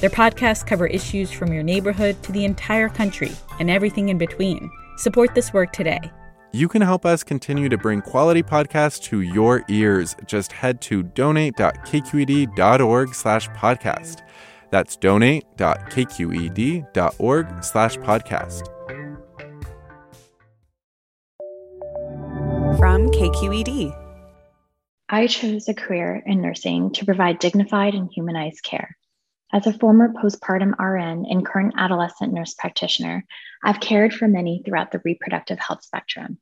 Their podcasts cover issues from your neighborhood to the entire country and everything in between. Support this work today. You can help us continue to bring quality podcasts to your ears. Just head to donate.kqed.org slash podcast. That's donate.kqed.org slash podcast. From KQED. I chose a career in nursing to provide dignified and humanized care. As a former postpartum RN and current adolescent nurse practitioner, I've cared for many throughout the reproductive health spectrum.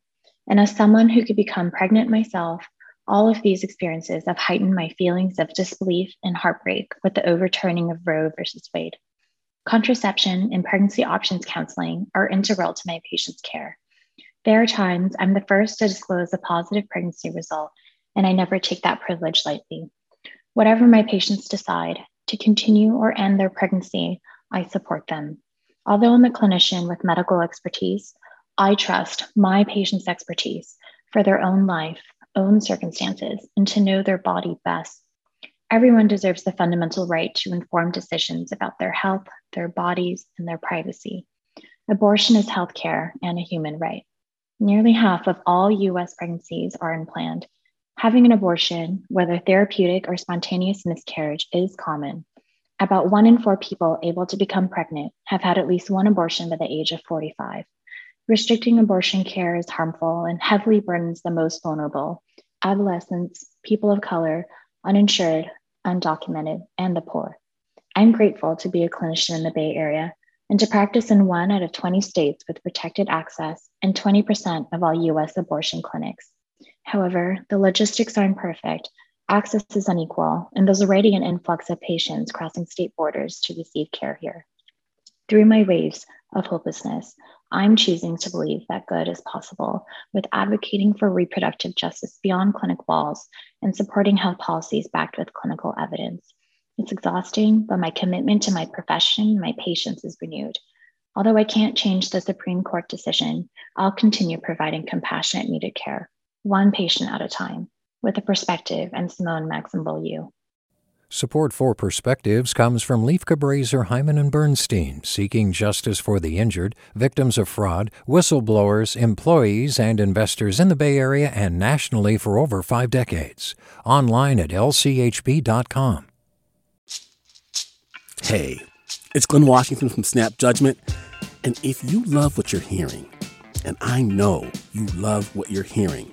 And as someone who could become pregnant myself, all of these experiences have heightened my feelings of disbelief and heartbreak with the overturning of Roe versus Wade. Contraception and pregnancy options counseling are integral to my patients' care. There are times I'm the first to disclose a positive pregnancy result, and I never take that privilege lightly. Whatever my patients decide, to continue or end their pregnancy, I support them. Although I'm a clinician with medical expertise, I trust my patients' expertise for their own life, own circumstances, and to know their body best. Everyone deserves the fundamental right to informed decisions about their health, their bodies, and their privacy. Abortion is healthcare and a human right. Nearly half of all US pregnancies are unplanned, Having an abortion, whether therapeutic or spontaneous miscarriage, is common. About one in four people able to become pregnant have had at least one abortion by the age of 45. Restricting abortion care is harmful and heavily burdens the most vulnerable adolescents, people of color, uninsured, undocumented, and the poor. I'm grateful to be a clinician in the Bay Area and to practice in one out of 20 states with protected access and 20% of all US abortion clinics. However, the logistics are imperfect, access is unequal, and there's already an influx of patients crossing state borders to receive care here. Through my waves of hopelessness, I'm choosing to believe that good is possible with advocating for reproductive justice beyond clinic walls and supporting health policies backed with clinical evidence. It's exhausting, but my commitment to my profession, my patients is renewed. Although I can't change the Supreme Court decision, I'll continue providing compassionate needed care one patient at a time, with a perspective and Symone Magsombol Yu. Support for Perspectives comes from Lieff Cabraser, Heimann and Bernstein, seeking justice for the injured, victims of fraud, whistleblowers, employees, and investors in the Bay Area and nationally for over five decades. Online at lchb.com. Hey, it's Glynn Washington from Snap Judgment. And if you love what you're hearing, and I know you love what you're hearing,